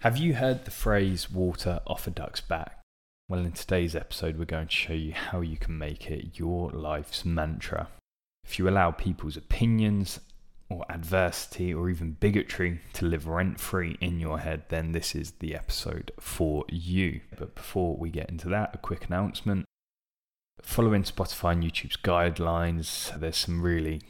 Have you heard the phrase water off a duck's back? Well, in today's episode, we're going to show you how you can make it your life's mantra. If you allow people's opinions or adversity or even bigotry to live rent free in your head, then this is the episode for you. But before we get into that, a quick announcement. Following Spotify and YouTube's guidelines, there's some really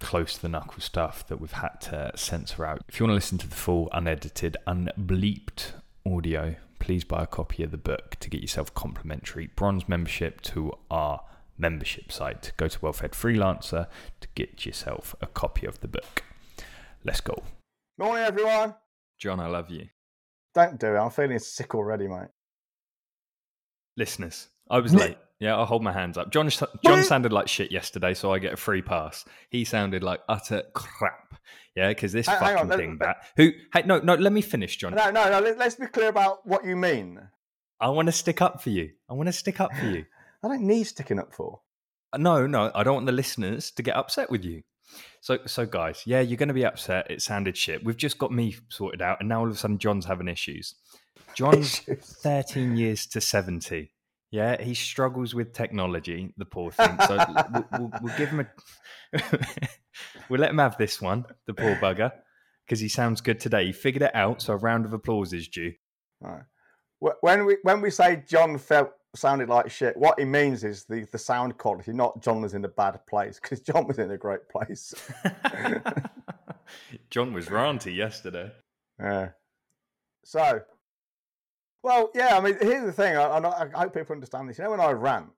close to the knuckle stuff that we've had to censor out. If you want to listen to the full, unedited, unbleeped audio, please buy a copy of the book to get yourself complimentary bronze membership to our membership site. Go to Well-Fed Freelancer to get yourself a copy of the book. Let's go. Morning, everyone. John, I love you. Don't do it. I'm feeling sick already, mate. Listeners, I was late. Yeah, I'll hold my hands up. John John sounded like shit yesterday, so I get a free pass. He sounded like utter crap. Yeah, because this Hang- hang fucking on, thing bat. Who? Hey, no, no. Let me finish, John. No, no, no. let- Let's be clear about what you mean. I want to stick up for you. I want to stick up for you. I don't need sticking up for. Uh, no, no, I don't want the listeners to get upset with you. So, so guys, yeah, you're going to be upset. It sounded shit. We've just got me sorted out, and now all of a sudden, John's having issues. John's 13 years to 70. Yeah, he struggles with technology, the poor thing. So we'll, we'll, we'll give him a. we'll let him have this one, the poor bugger, because he sounds good today. He figured it out, so a round of applause is due. Right. When we when we say John felt sounded like shit, what he means is the, the sound quality, not John was in a bad place, because John was in a great place. John was ranty yesterday. Yeah. So, well, yeah. I mean, here's the thing. I, I, hope people understand this. You know, when I rant,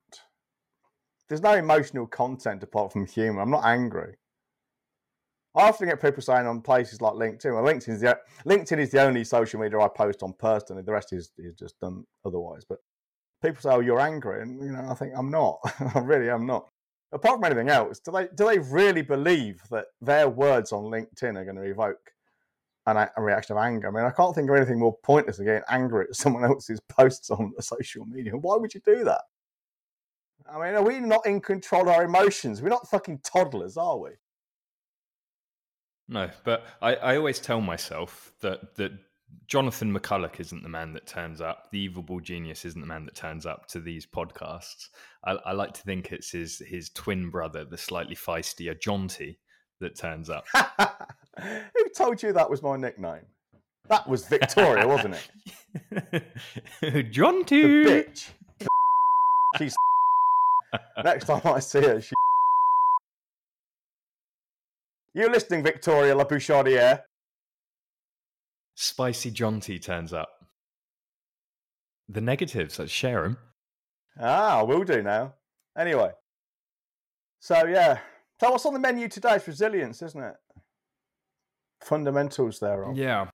there's no emotional content apart from humour. I'm not angry. I often get people saying on places like LinkedIn. Well, LinkedIn is the LinkedIn is the only social media I post on personally. The rest is, is just done otherwise. But people say, "Oh, you're angry," and you know, I think I'm not. I really am not. Apart from anything else, do they do they really believe that their words on LinkedIn are going to evoke a a reaction of anger? I mean, I can't think of anything more pointless than getting angry at someone else's posts on social media. Why would you do that? I mean, are we not in control of our emotions? We're not fucking toddlers, are we? No, but I, I always tell myself that that Jonathan McCulloch isn't the man that turns up. The evil genius isn't the man that turns up to these podcasts. I, I like to think it's his his twin brother, the slightly feistier Jonty, that turns up. Told you that was my nickname? That was Victoria, wasn't it? The Jonty. bitch. She's. Next time I see her, she. You listening, Victoria La Bouchardière? Spicy Jonty turns up. The negatives, let's share them. Ah, we'll do now. Anyway. So, yeah. So, what's on the menu today? It's resilience, isn't it? Fundamentals there. Yeah.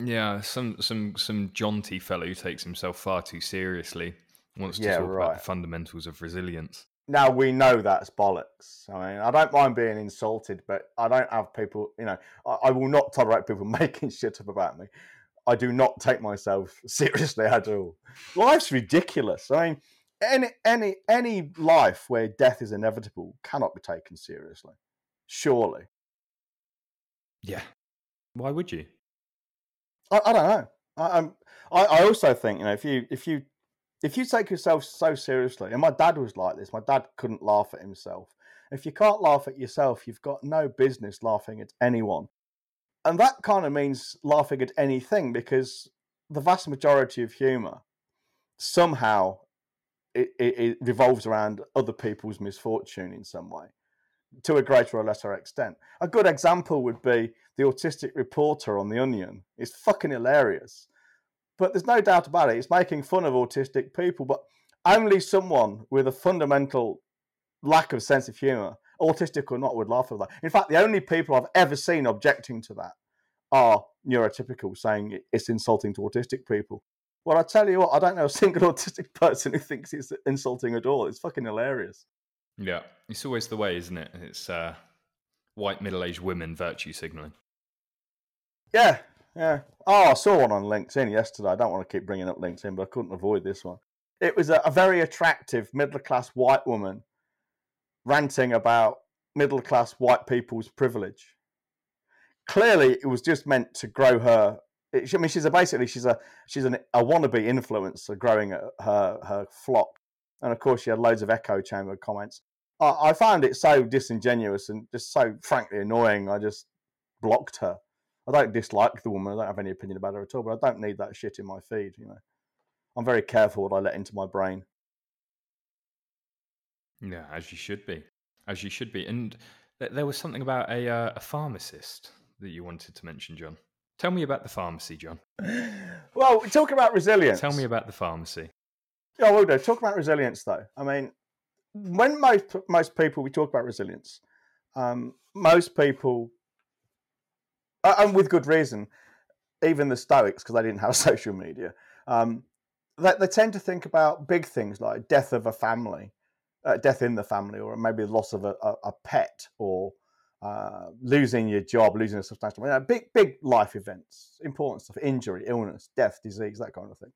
Yeah, some some some jaunty fellow who takes himself far too seriously wants to Yeah, talk about the fundamentals of resilience. Now we know that's bollocks. I mean, I don't mind being insulted, but I don't have people. You know, I, I will not tolerate people making shit up about me. I do not take myself seriously at all. Life's ridiculous. I mean, any any any life where death is inevitable cannot be taken seriously. Surely, Yeah. Why would you? I, I don't know. I, I I also think you know if you if you if you take yourself so seriously, and my dad was like this. My dad couldn't laugh at himself. If you can't laugh at yourself, you've got no business laughing at anyone. And that kind of means laughing at anything because the vast majority of humor somehow it, it, it revolves around other people's misfortune in some way to a greater or lesser extent. A good example would be the autistic reporter on The Onion. It's fucking hilarious. But there's no doubt about it, it's making fun of autistic people, but only someone with a fundamental lack of sense of humour, autistic or not, would laugh at that. In fact, the only people I've ever seen objecting to that are neurotypical, saying it's insulting to autistic people. Well, I tell you what, I don't know a single autistic person who thinks it's insulting at all. It's fucking hilarious. Yeah. It's always the way, isn't it? It's uh, white middle aged women virtue signaling. Yeah, yeah. Oh, I saw one on LinkedIn yesterday. I don't want to keep bringing up LinkedIn, but I couldn't avoid this one. It was a, a very attractive middle class white woman ranting about middle class white people's privilege. Clearly, it was just meant to grow her It, I mean, she's a basically she's a she's an, a wannabe influencer growing her her flock, and of course she had loads of echo chamber comments. I, I found it so disingenuous and just so frankly annoying. I just blocked her. I don't dislike the woman. I don't have any opinion about her at all, but I don't need that shit in my feed. You know, I'm very careful what I let into my brain. Yeah, as you should be, as you should be. And th- there was something about a uh, a pharmacist that you wanted to mention, John. Tell me about the pharmacy, John. Well, talk about resilience. Tell me about the pharmacy. Yeah, we'll do. Talk about resilience, though. I mean, when most most people we talk about resilience, um, most people, and with good reason, even the Stoics, because they didn't have social media, um, they, they tend to think about big things like death of a family, uh, death in the family, or maybe loss of a, a, a pet, or uh, losing your job, losing a substantial, you know, big big life events, important stuff, injury, illness, death, disease, that kind of thing.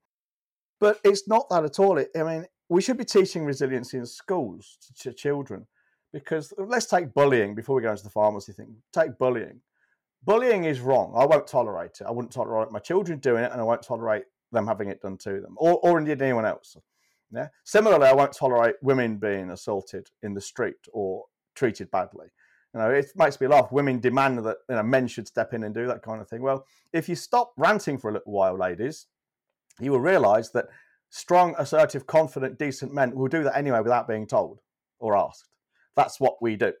But it's not that at all. It, I mean, we should be teaching resiliency in schools to children because uh, let's take bullying before we go into the pharmacy thing. Take bullying. Bullying is wrong. I won't tolerate it. I wouldn't tolerate my children doing it, and I won't tolerate them having it done to them, or, or indeed anyone else. Yeah. Similarly, I won't tolerate women being assaulted in the street or treated badly. You know, it makes me laugh. Women demand that you know men should step in and do that kind of thing. Well, if you stop ranting for a little while, ladies, you will realise that strong, assertive, confident, decent men will do that anyway without being told or asked. That's what we do,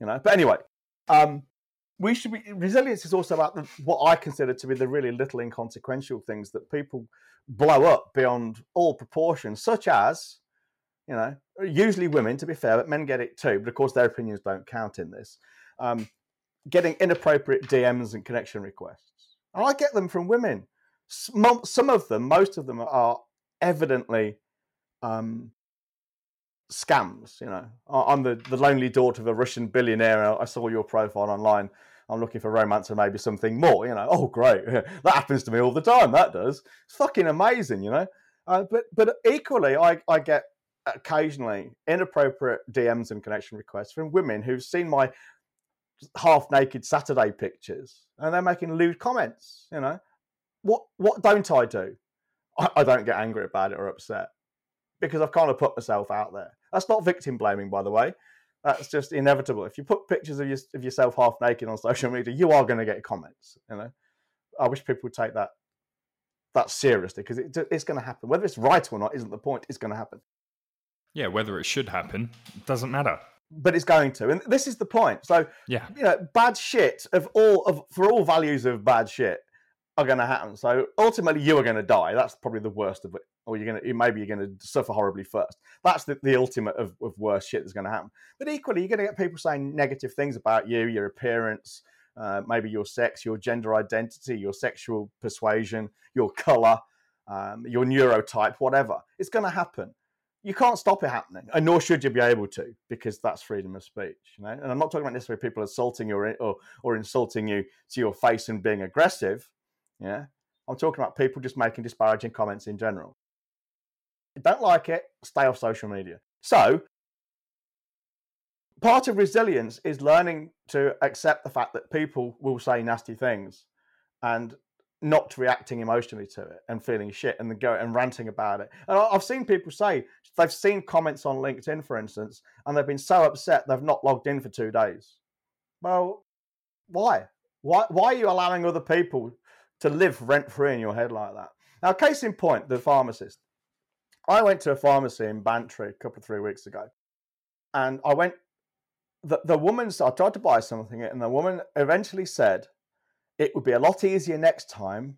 you know. But anyway, um, we should be resilience is also about the, what I consider to be the really little inconsequential things that people blow up beyond all proportion, such as, you know, usually women, to be fair, but men get it too. But of course, their opinions don't count in this. Um, getting inappropriate DMs and connection requests, and I get them from women. Some, some of them, most of them, are evidently um, scams. You know, I'm the, the lonely daughter of a Russian billionaire. I saw your profile online. I'm looking for romance and maybe something more. You know, oh great, that happens to me all the time. That does. It's fucking amazing. You know, uh, but but equally, I I get occasionally inappropriate DMs and connection requests from women who've seen my half naked Saturday pictures and they're making lewd comments. You know, what what don't I do? I, don't get angry about it or upset because I've kind of put myself out there. That's not victim blaming, by the way. That's just inevitable. If you put pictures of, your, of yourself half naked on social media, you are going to get comments. You know, I wish people would take that that seriously because it, it's going to happen. Whether it's right or not isn't the point. It's going to happen. Yeah, whether it should happen doesn't matter. But it's going to, and this is the point. So, yeah, you know, bad shit of all of for all values of bad shit are going to happen. So ultimately, you are going to die. That's probably the worst of it. Or you're going to maybe you're going to suffer horribly first. That's the, the ultimate of, of worst shit that's going to happen. But equally, you're going to get people saying negative things about you, your appearance, uh, maybe your sex, your gender identity, your sexual persuasion, your color, um, your neurotype, whatever. It's going to happen. You can't stop it happening, and nor should you be able to, because that's freedom of speech. You know, and I'm not talking about necessarily people assaulting you or, or, or insulting you to your face and being aggressive yeah. I'm talking about people just making disparaging comments in general. Don't like it, stay off social media. So, part of resilience is learning to accept the fact that people will say nasty things and not reacting emotionally to it and feeling shit and then go and ranting about it. And I've seen people say they've seen comments on LinkedIn, for instance, and they've been so upset they've not logged in for two days. Well, why? Why, why are you allowing other people to live rent free in your head like that. Now, case in point, the pharmacist. I went to a pharmacy in Bantry a couple of three weeks ago, and I went. The, the woman, I tried to buy something, and the woman eventually said it would be a lot easier next time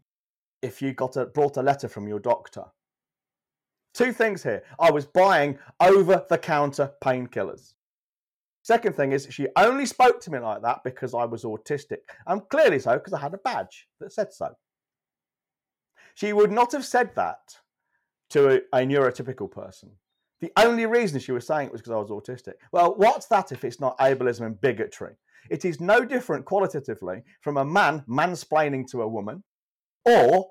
if you got a, brought a letter from your doctor. Two things here. I was buying over the counter painkillers. Second thing is, she only spoke to me like that because I was autistic. And clearly so, because I had a badge that said so. She would not have said that to a, a neurotypical person. The only reason she was saying it was because I was autistic. Well, what's that if it's not ableism and bigotry? It is no different qualitatively from a man mansplaining to a woman or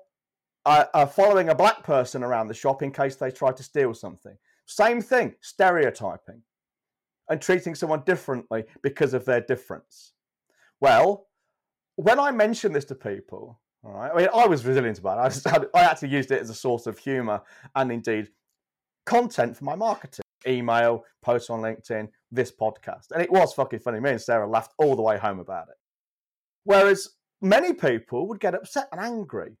uh, uh, following a black person around the shop in case they try to steal something. Same thing, stereotyping and treating someone differently because of their difference. Well, when I mention this to people, All right. I mean, I was resilient about it. I, I actually used it as a source of humor and indeed content for my marketing email, posts on LinkedIn, this podcast. And it was fucking funny. Me and Sarah laughed all the way home about it. Whereas many people would get upset and angry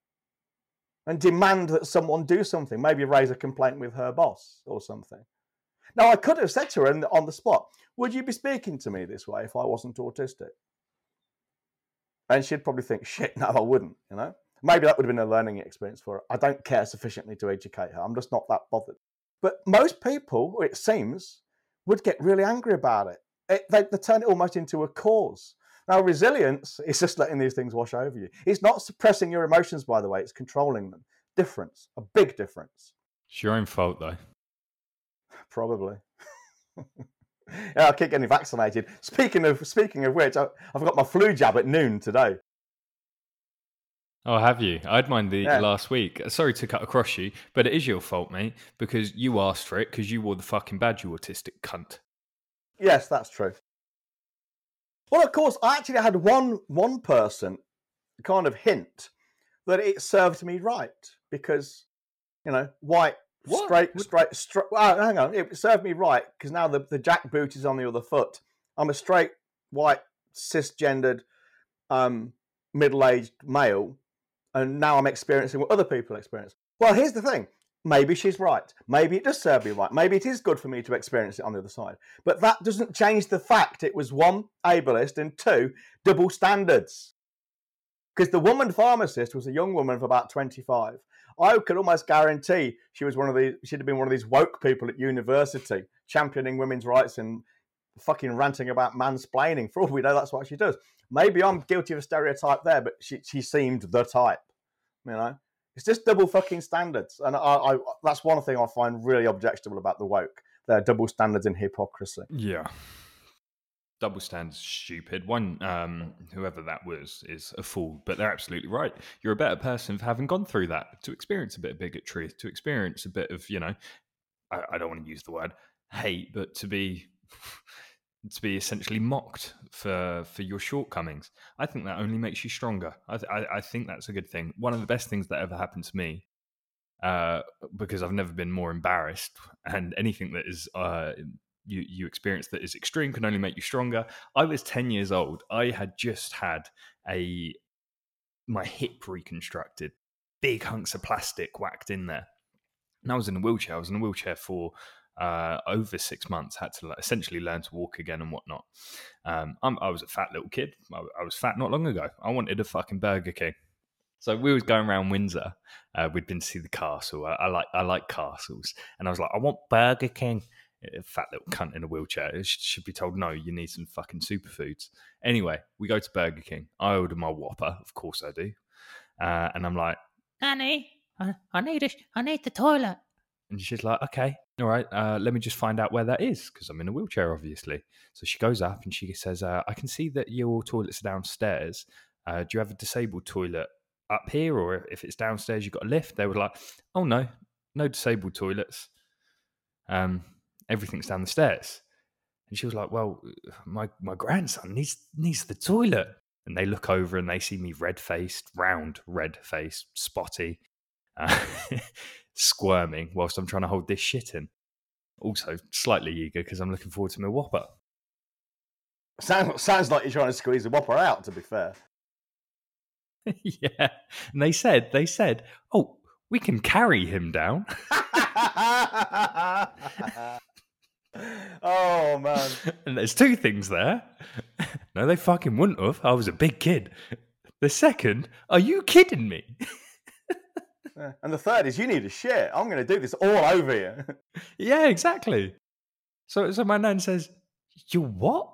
and demand that someone do something, maybe raise a complaint with her boss or something. Now, I could have said to her on the spot, Would you be speaking to me this way if I wasn't autistic? And she'd probably think, Shit, no, I wouldn't, you know? Maybe that would have been a learning experience for her. I don't care sufficiently to educate her. I'm just not that bothered. But most people, it seems, would get really angry about it. it they, they turn it almost into a cause. Now, resilience is just letting these things wash over you. It's not suppressing your emotions, by the way, it's controlling them. Difference, a big difference. It's your own fault, though. Probably. yeah, I keep getting vaccinated. Speaking of speaking of which, I, have got my flu jab at noon today. Oh, have you? I had mine the yeah. last week. Sorry to cut across you, but it is your fault, mate, because you asked for it because you wore the fucking badge, you autistic cunt. Yes, that's true. Well, of course, I actually had one one person kind of hint that it served me right because you know white what? straight straight straight. Well, hang on, it served me right because now the the jackboot is on the other foot. I'm a straight white cisgendered um, middle aged male, and now I'm experiencing what other people experience. Well, here's the thing maybe she's right. Maybe it does serve me right. Maybe it is good for me to experience it on the other side. But that doesn't change the fact it was one, ableist, and two, double standards. Because the woman pharmacist was a young woman of about 25. I could almost guarantee she was one of these, she'd have been one of these woke people at university, championing women's rights and fucking ranting about mansplaining. For all we know, that's what she does. Maybe I'm guilty of a stereotype there, but she, she seemed the type, you know? It's just double fucking standards, and I, I, that's one thing I find really objectionable about the woke. Their double standards and hypocrisy. Yeah, double standards stupid. One, um, whoever that was, is a fool. But they're absolutely right. You're a better person for having gone through that to experience a bit of bigotry, to experience a bit of you know, I, I don't want to use the word hate, but to be to be essentially mocked for for your shortcomings. I think that only makes you stronger. I, I, I think that's a good thing. One of the best things that ever happened to me, uh, because I've never been more embarrassed, and anything that is uh, you you experience that is extreme can only make you stronger. I was ten years old. I had just had a my hip reconstructed, big hunks of plastic whacked in there. And I was in a wheelchair. I was in a wheelchair for uh, over six months, had to essentially learn to walk again and whatnot. Um, i was a fat little kid. I, I, was fat not long ago. I wanted a fucking Burger King. So we was going around Windsor. Uh, we'd been to see the castle. I, I, like I like castles, and I was like, I want Burger King. A fat little cunt in a wheelchair it should be told no. You need some fucking superfoods. Anyway, we go to Burger King. I order my Whopper, of course I do, uh, and I'm like, Nanny, I, I need a, I need the toilet. And she's like, okay, all right, uh, let me just find out where that is because I'm in a wheelchair, obviously. So she goes up and she says, uh, I can see that your toilet's are downstairs. Uh, do you have a disabled toilet up here? Or if it's downstairs, you've got a lift? They were like, oh, no, no disabled toilets. Um, everything's down the stairs. And she was like, well, my, my grandson needs, needs the toilet. And they look over and they see me red faced, round, red faced, spotty. Uh, squirming whilst I'm trying to hold this shit in. Also, slightly eager because I'm looking forward to my Whopper. Sounds, sounds like you're trying to squeeze the Whopper out, to be fair. yeah. And they said, they said, oh, we can carry him down. oh, man. And there's two things there. no, they fucking wouldn't have. I was a big kid. The second, are you kidding me? And the third is you need a shit. I'm going to do this all over you. yeah, exactly. So, so my nan says, "You what?"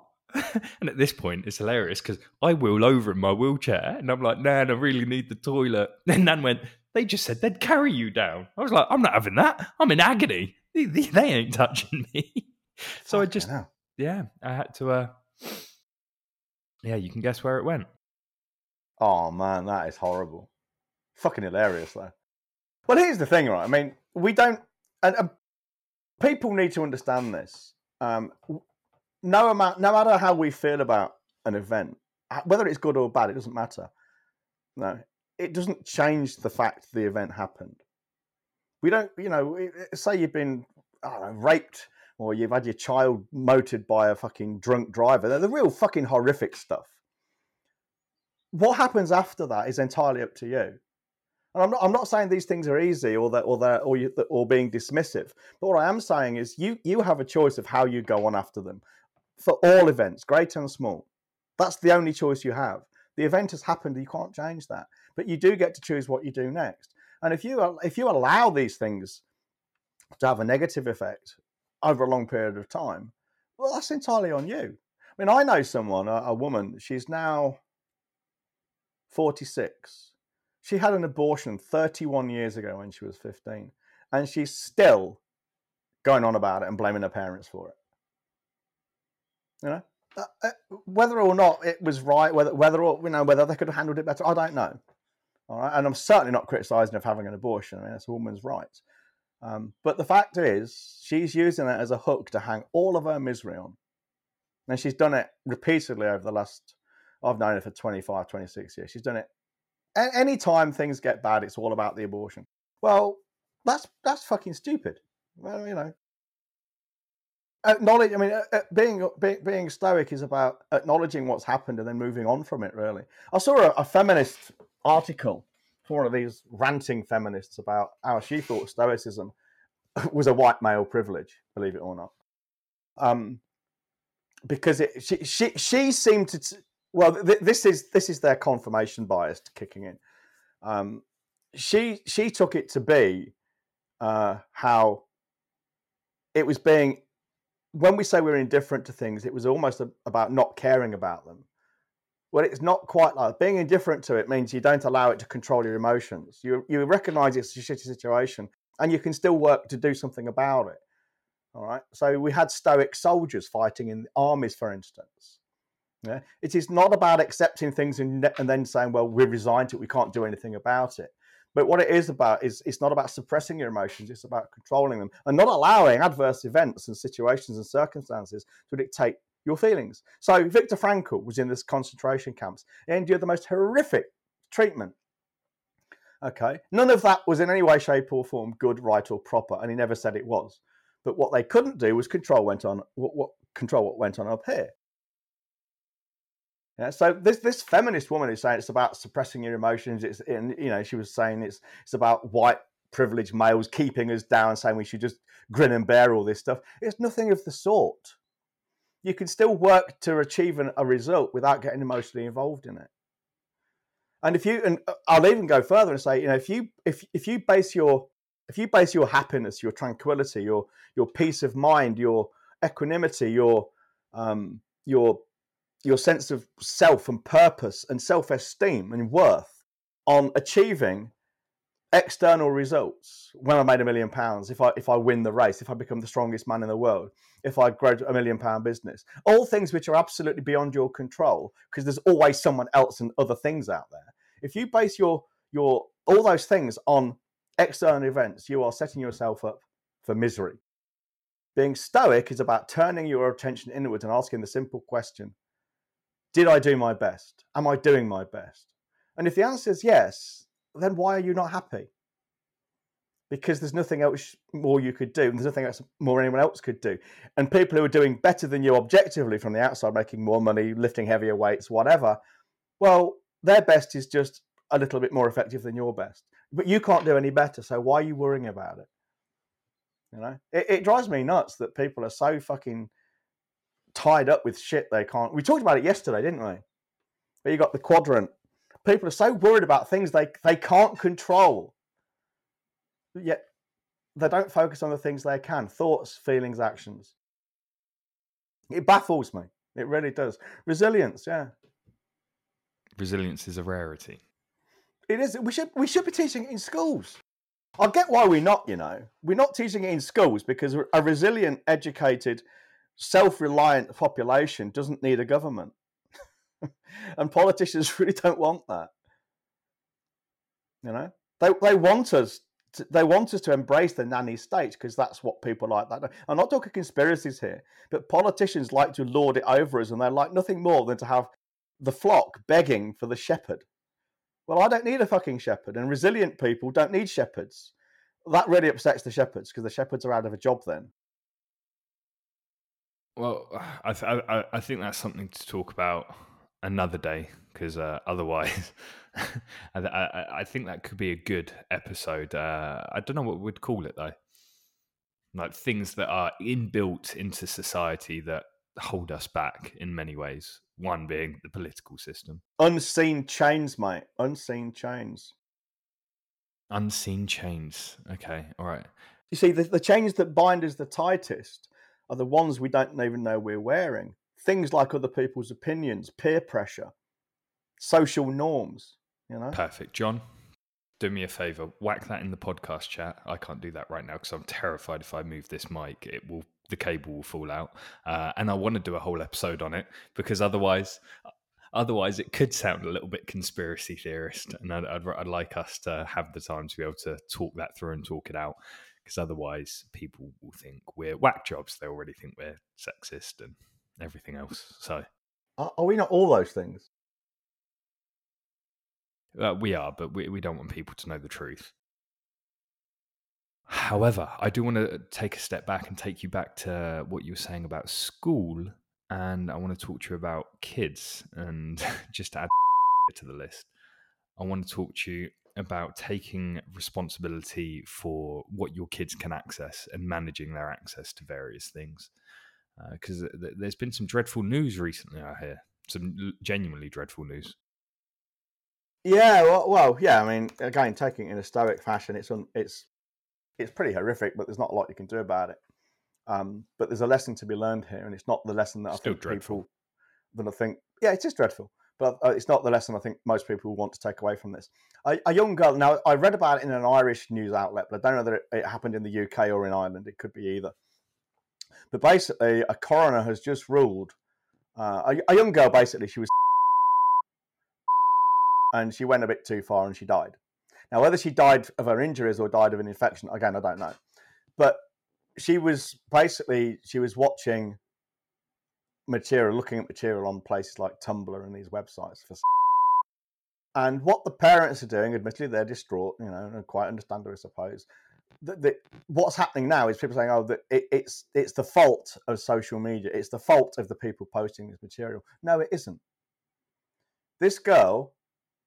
and at this point, it's hilarious because I wheel over in my wheelchair, and I'm like, "Nan, I really need the toilet." Then Nan went, "They just said they'd carry you down." I was like, "I'm not having that. I'm in agony. They, they ain't touching me." so I just, yeah, I had to. uh Yeah, you can guess where it went. Oh man, that is horrible. Fucking hilarious though. Well, here's the thing, right? I mean, we don't, and, and people need to understand this. Um, no amount, no matter how we feel about an event, whether it's good or bad, it doesn't matter. No, it doesn't change the fact the event happened. We don't, you know, say you've been know, raped or you've had your child motored by a fucking drunk driver. They're the real fucking horrific stuff. What happens after that is entirely up to you. And I'm not, I'm not saying these things are easy or that or that or you, or being dismissive. But what I am saying is you you have a choice of how you go on after them for all events, great and small. That's the only choice you have. The event has happened, you can't change that. But you do get to choose what you do next. And if you if you allow these things to have a negative effect over a long period of time, well, that's entirely on you. I mean, I know someone, a, a woman, she's now 46. She had an abortion 31 years ago when she was 15, and she's still going on about it and blaming her parents for it. You know, uh, uh, whether or not it was right, whether whether or you know whether they could have handled it better, I don't know. All right, and I'm certainly not criticising of having an abortion. I mean, that's a woman's right. Um, but the fact is, she's using it as a hook to hang all of her misery on. And she's done it repeatedly over the last, I've known her for 25, 26 years. She's done it. Any time things get bad, it's all about the abortion. Well, that's that's fucking stupid. Well, you know, acknowledge. I mean, uh, uh, being, being being stoic is about acknowledging what's happened and then moving on from it. Really, I saw a, a feminist article for one of these ranting feminists about how she thought stoicism was a white male privilege, believe it or not. Um, because it, she, she she seemed to t- well th- this is this is their confirmation bias kicking in. Um, she she took it to be uh, how it was being when we say we're indifferent to things, it was almost a, about not caring about them. Well, it's not quite like being indifferent to it means you don't allow it to control your emotions. You you recognize it's a shitty situation, and you can still work to do something about it. All right. So we had stoic soldiers fighting in armies, for instance. Yeah. It is not about accepting things and, and then saying, "Well, we're resigned to it. We can't do anything about it." But what it is about is it's not about suppressing your emotions, it's about controlling them and not allowing adverse events and situations and circumstances to dictate your feelings. So Viktor Frankl was in this concentration camps. He endured the most horrific treatment. Okay, none of that was in any way, shape, or form good, right, or proper, and he never said it was. But what they couldn't do was control went on what, what control what went on up here. Yeah, so this this feminist woman is saying it's about suppressing your emotions. It's in, you know she was saying it's it's about white privileged males keeping us down, saying we should just grin and bear all this stuff. It's nothing of the sort you can still work to achieve an, a result without getting emotionally involved in it. And if you, and uh, I'll even go further and say, you know, if you if if you base your if you base your happiness, your tranquility, your your peace of mind, your equanimity, your um, your your sense of self and purpose and self esteem and worth on achieving external results when I made a million pounds, if I if I win the race, if I become the strongest man in the world, if I grow a million pound business, all things which are absolutely beyond your control, because there's always someone else and other things out there. If you base your your all those things on external events, you are setting yourself up for misery. Being stoic is about turning your attention inwards and asking the simple question Did I do my best? Am I doing my best? And if the answer is yes, then why are you not happy? Because there's nothing else more you could do, and there's nothing else more anyone else could do. And people who are doing better than you objectively from the outside, making more money, lifting heavier weights, whatever, well, their best is just a little bit more effective than your best. But you can't do any better, so why are you worrying about it? You know, it, it drives me nuts that people are so fucking tied up with shit they can't. We talked about it yesterday, didn't we? But you got the quadrant people are so worried about things they they can't control. Yet they don't focus on the things they can thoughts feelings actions. It baffles me. It really does. Resilience yeah. Resilience is a rarity. It is. We should we should be teaching it in schools. I get why we're not you know. We're not teaching it in schools because a resilient educated self-reliant population doesn't need a government and politicians really don't want that. You know, they they want us. To, they want us to embrace the nanny state because that's what people like. That I'm not talking conspiracies here, but politicians like to lord it over us, and they like nothing more than to have the flock begging for the shepherd. Well, I don't need a fucking shepherd, and resilient people don't need shepherds. That really upsets the shepherds because the shepherds are out of a job then. Well, I, th- I I think that's something to talk about another day because uh, otherwise, I, I I think that could be a good episode. Uh, I don't know what we'd call it though. Like things that are inbuilt into society that hold us back in many ways. One being the political system. Unseen chains, mate. Unseen chains. Unseen chains. Okay, all right. You see, the, the chains that bind us the tightest are the ones we don't even know we're wearing. Things like other people's opinions, peer pressure, social norms, you know? Perfect. John, do me a favor, whack that in the podcast chat. I can't do that right now because I'm terrified if I move this mic, it will the cable will fall out. Uh, and I want to do a whole episode on it because otherwise, otherwise it could sound a little bit conspiracy theorist. And I'd, I'd, I'd like us to have the time to be able to talk that through and talk it out because otherwise people will think we're whack jobs. They already think we're sexist and everything else. So Are, are we not all those things? uh, we are, but we, we don't want people to know the truth. However, I do want to take a step back and take you back to what you were saying about school. And I want to talk to you about kids and just to add to the list. I want to talk to you about taking responsibility for what your kids can access and managing their access to various things. Because uh, th- there's been some dreadful news recently out here, some genuinely dreadful news. Yeah, well, well, yeah. I mean, again, taking it in a stoic fashion, it's un, it's it's pretty horrific, but there's not a lot you can do about it. Um, but there's a lesson to be learned here, and it's not the lesson that Still I think dreadful. people that I think. Yeah, it is dreadful, but uh, it's not the lesson I think most people want to take away from this. A, a young girl. Now, I read about it in an Irish news outlet, but I don't know that it, it happened in the UK or in Ireland. It could be either. But basically, a coroner has just ruled uh, a, a young girl. Basically, she was and she went a bit too far and she died. Now, whether she died of her injuries or died of an infection, again, I don't know. But she was basically she was watching material, looking at material on places like Tumblr and these websites for. And what the parents are doing, admittedly, they're distraught, you know, and quite understandable, I suppose. The, the, what's happening now is people saying, "Oh, that it, it's it's the fault of social media. It's the fault of the people posting this material." No, it isn't. This girl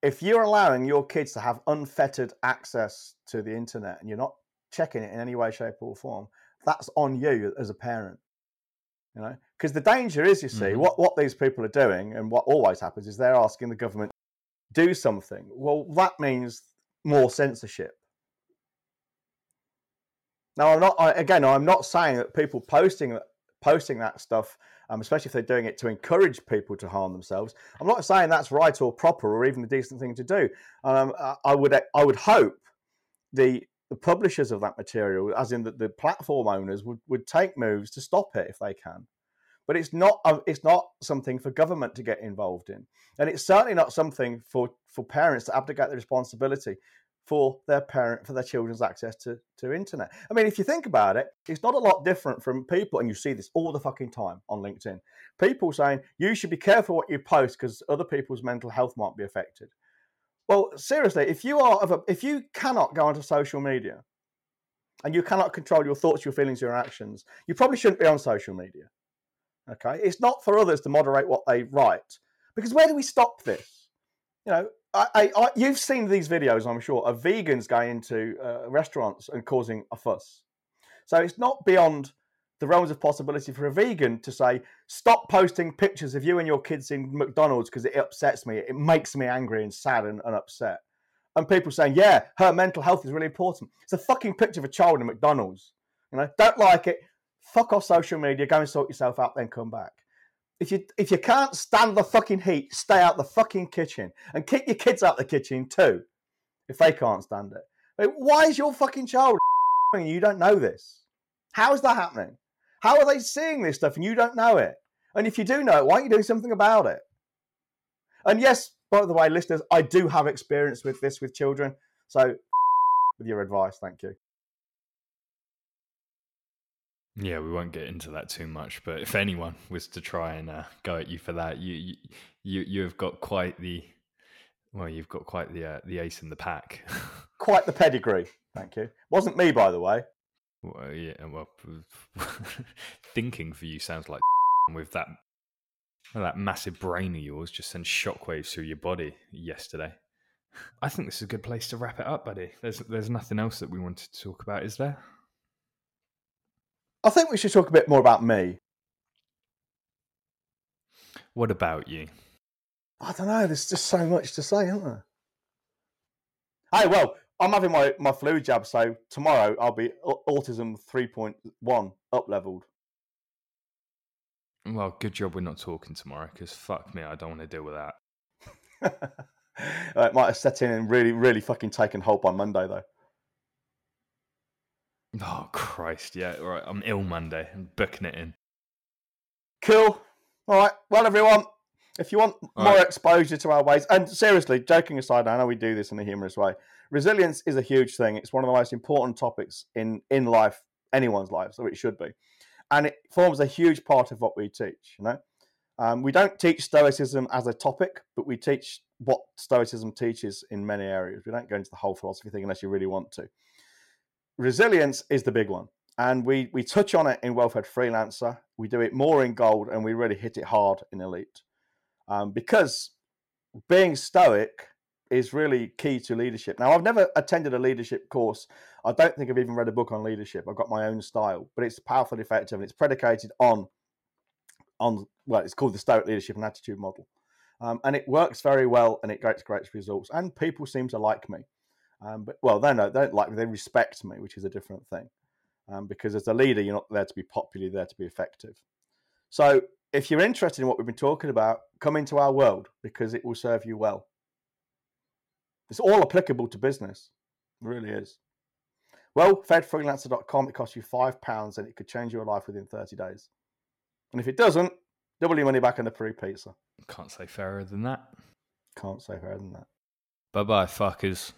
if you're allowing your kids to have unfettered access to the internet and you're not checking it in any way, shape, or form, that's on you as a parent. You know, because the danger is, you see, Mhm. what what these people are doing, and what always happens is they're asking the government do something. Well, that means more censorship. Now, I'm not. I, again, I'm not saying that people posting posting that stuff, um, especially if they're doing it to encourage people to harm themselves. I'm not saying that's right or proper or even a decent thing to do. Um, I- would I would hope the the publishers of that material, as in the, the platform owners, would, would take moves to stop it if they can. But it's not uh, it's not something for government to get involved in, and it's certainly not something for for parents to abdicate the responsibility for their parent for their children's access to to internet. I mean, if you think about it, it's not a lot different from people, and you see this all the fucking time on LinkedIn. People saying you should be careful what you post because other people's mental health might be affected. Well, seriously, if you are a, if you cannot go onto social media and you cannot control your thoughts, your feelings, your actions, you probably shouldn't be on social media. Okay, it's not for others to moderate what they write because where do we stop this? You know, I, I, you've seen these videos, I'm sure, of vegans going into uh, restaurants and causing a fuss. So it's not beyond the realms of possibility for a vegan to say, stop posting pictures of you and your kids in McDonald's because it upsets me. It makes me angry and sad and, and upset. And people saying, yeah, her mental health is really important. It's a fucking picture of a child in McDonald's. You know, don't like it. Fuck off social media. Go and sort yourself out, then come back. If you if you can't stand the fucking heat, stay out the fucking kitchen and keep your kids out the kitchen too, if they can't stand it. Like, why is your fucking child and you don't know this? How is that happening? How are they seeing this stuff and you don't know it? And if you do know it, why aren't you doing something about it? And yes, by the way, listeners, I do have experience with this with children. So, with your advice, thank you. Yeah, we won't get into that too much, but if anyone was to try and uh, go at you for that, you you you have got quite the Well, you've got quite the uh, the ace in the pack. Quite the pedigree. Thank you. Wasn't me, by the way. well, yeah, well, thinking for you sounds like with that well, that massive brain of yours just sent shockwaves through your body yesterday. I think this is a good place to wrap it up, buddy. There's there's nothing else that we wanted to talk about, is there? I think we should talk a bit more about me. What about you? I don't know. There's just so much to say, isn't there? Hey, well, I'm having my, my flu jab, so tomorrow I'll be autism 3.1 up leveled. Well, good job we're not talking tomorrow, because fuck me, I don't want to deal with that. it might have set in and really, really fucking taken hold by Monday, though. Oh Christ, yeah, right. I'm ill Monday. I'm booking it in. Cool. All right. Well, everyone, if you want All more right. exposure to our ways, and seriously, joking aside, I know we do this in a humorous way. Resilience is a huge thing. It's one of the most important topics in in life, anyone's life, so it should be, and it forms a huge part of what we teach. You know, um, we don't teach Stoicism as a topic, but we teach what Stoicism teaches in many areas. We don't go into the whole philosophy thing unless you really want to. Resilience is the big one and we we touch on it in Well-Fed Freelancer. We do it more in Gold, and we really hit it hard in Elite, um, because being stoic is really key to leadership. Now, I've never attended a leadership course. I don't think I've even read a book on leadership. I've got my own style, but it's powerful, effective, and it's predicated on on well, it's called the Stoic Leadership and Attitude Model, um, and it works very well, and it gets great results, and people seem to like me. Um, but well, they know they don't like me; they respect me, which is a different thing um, because as a leader, you're not there to be popular, you're there to be effective. So, if you're interested in what we've been talking about, come into our world because it will serve you well. It's all applicable to business, it really is. wellfedfreelancer.com, it costs you £5 and it could change your life within 30 days. And if it doesn't, double your money back on the free pizza. Can't say fairer than that. Can't say fairer than that. Bye bye, fuckers.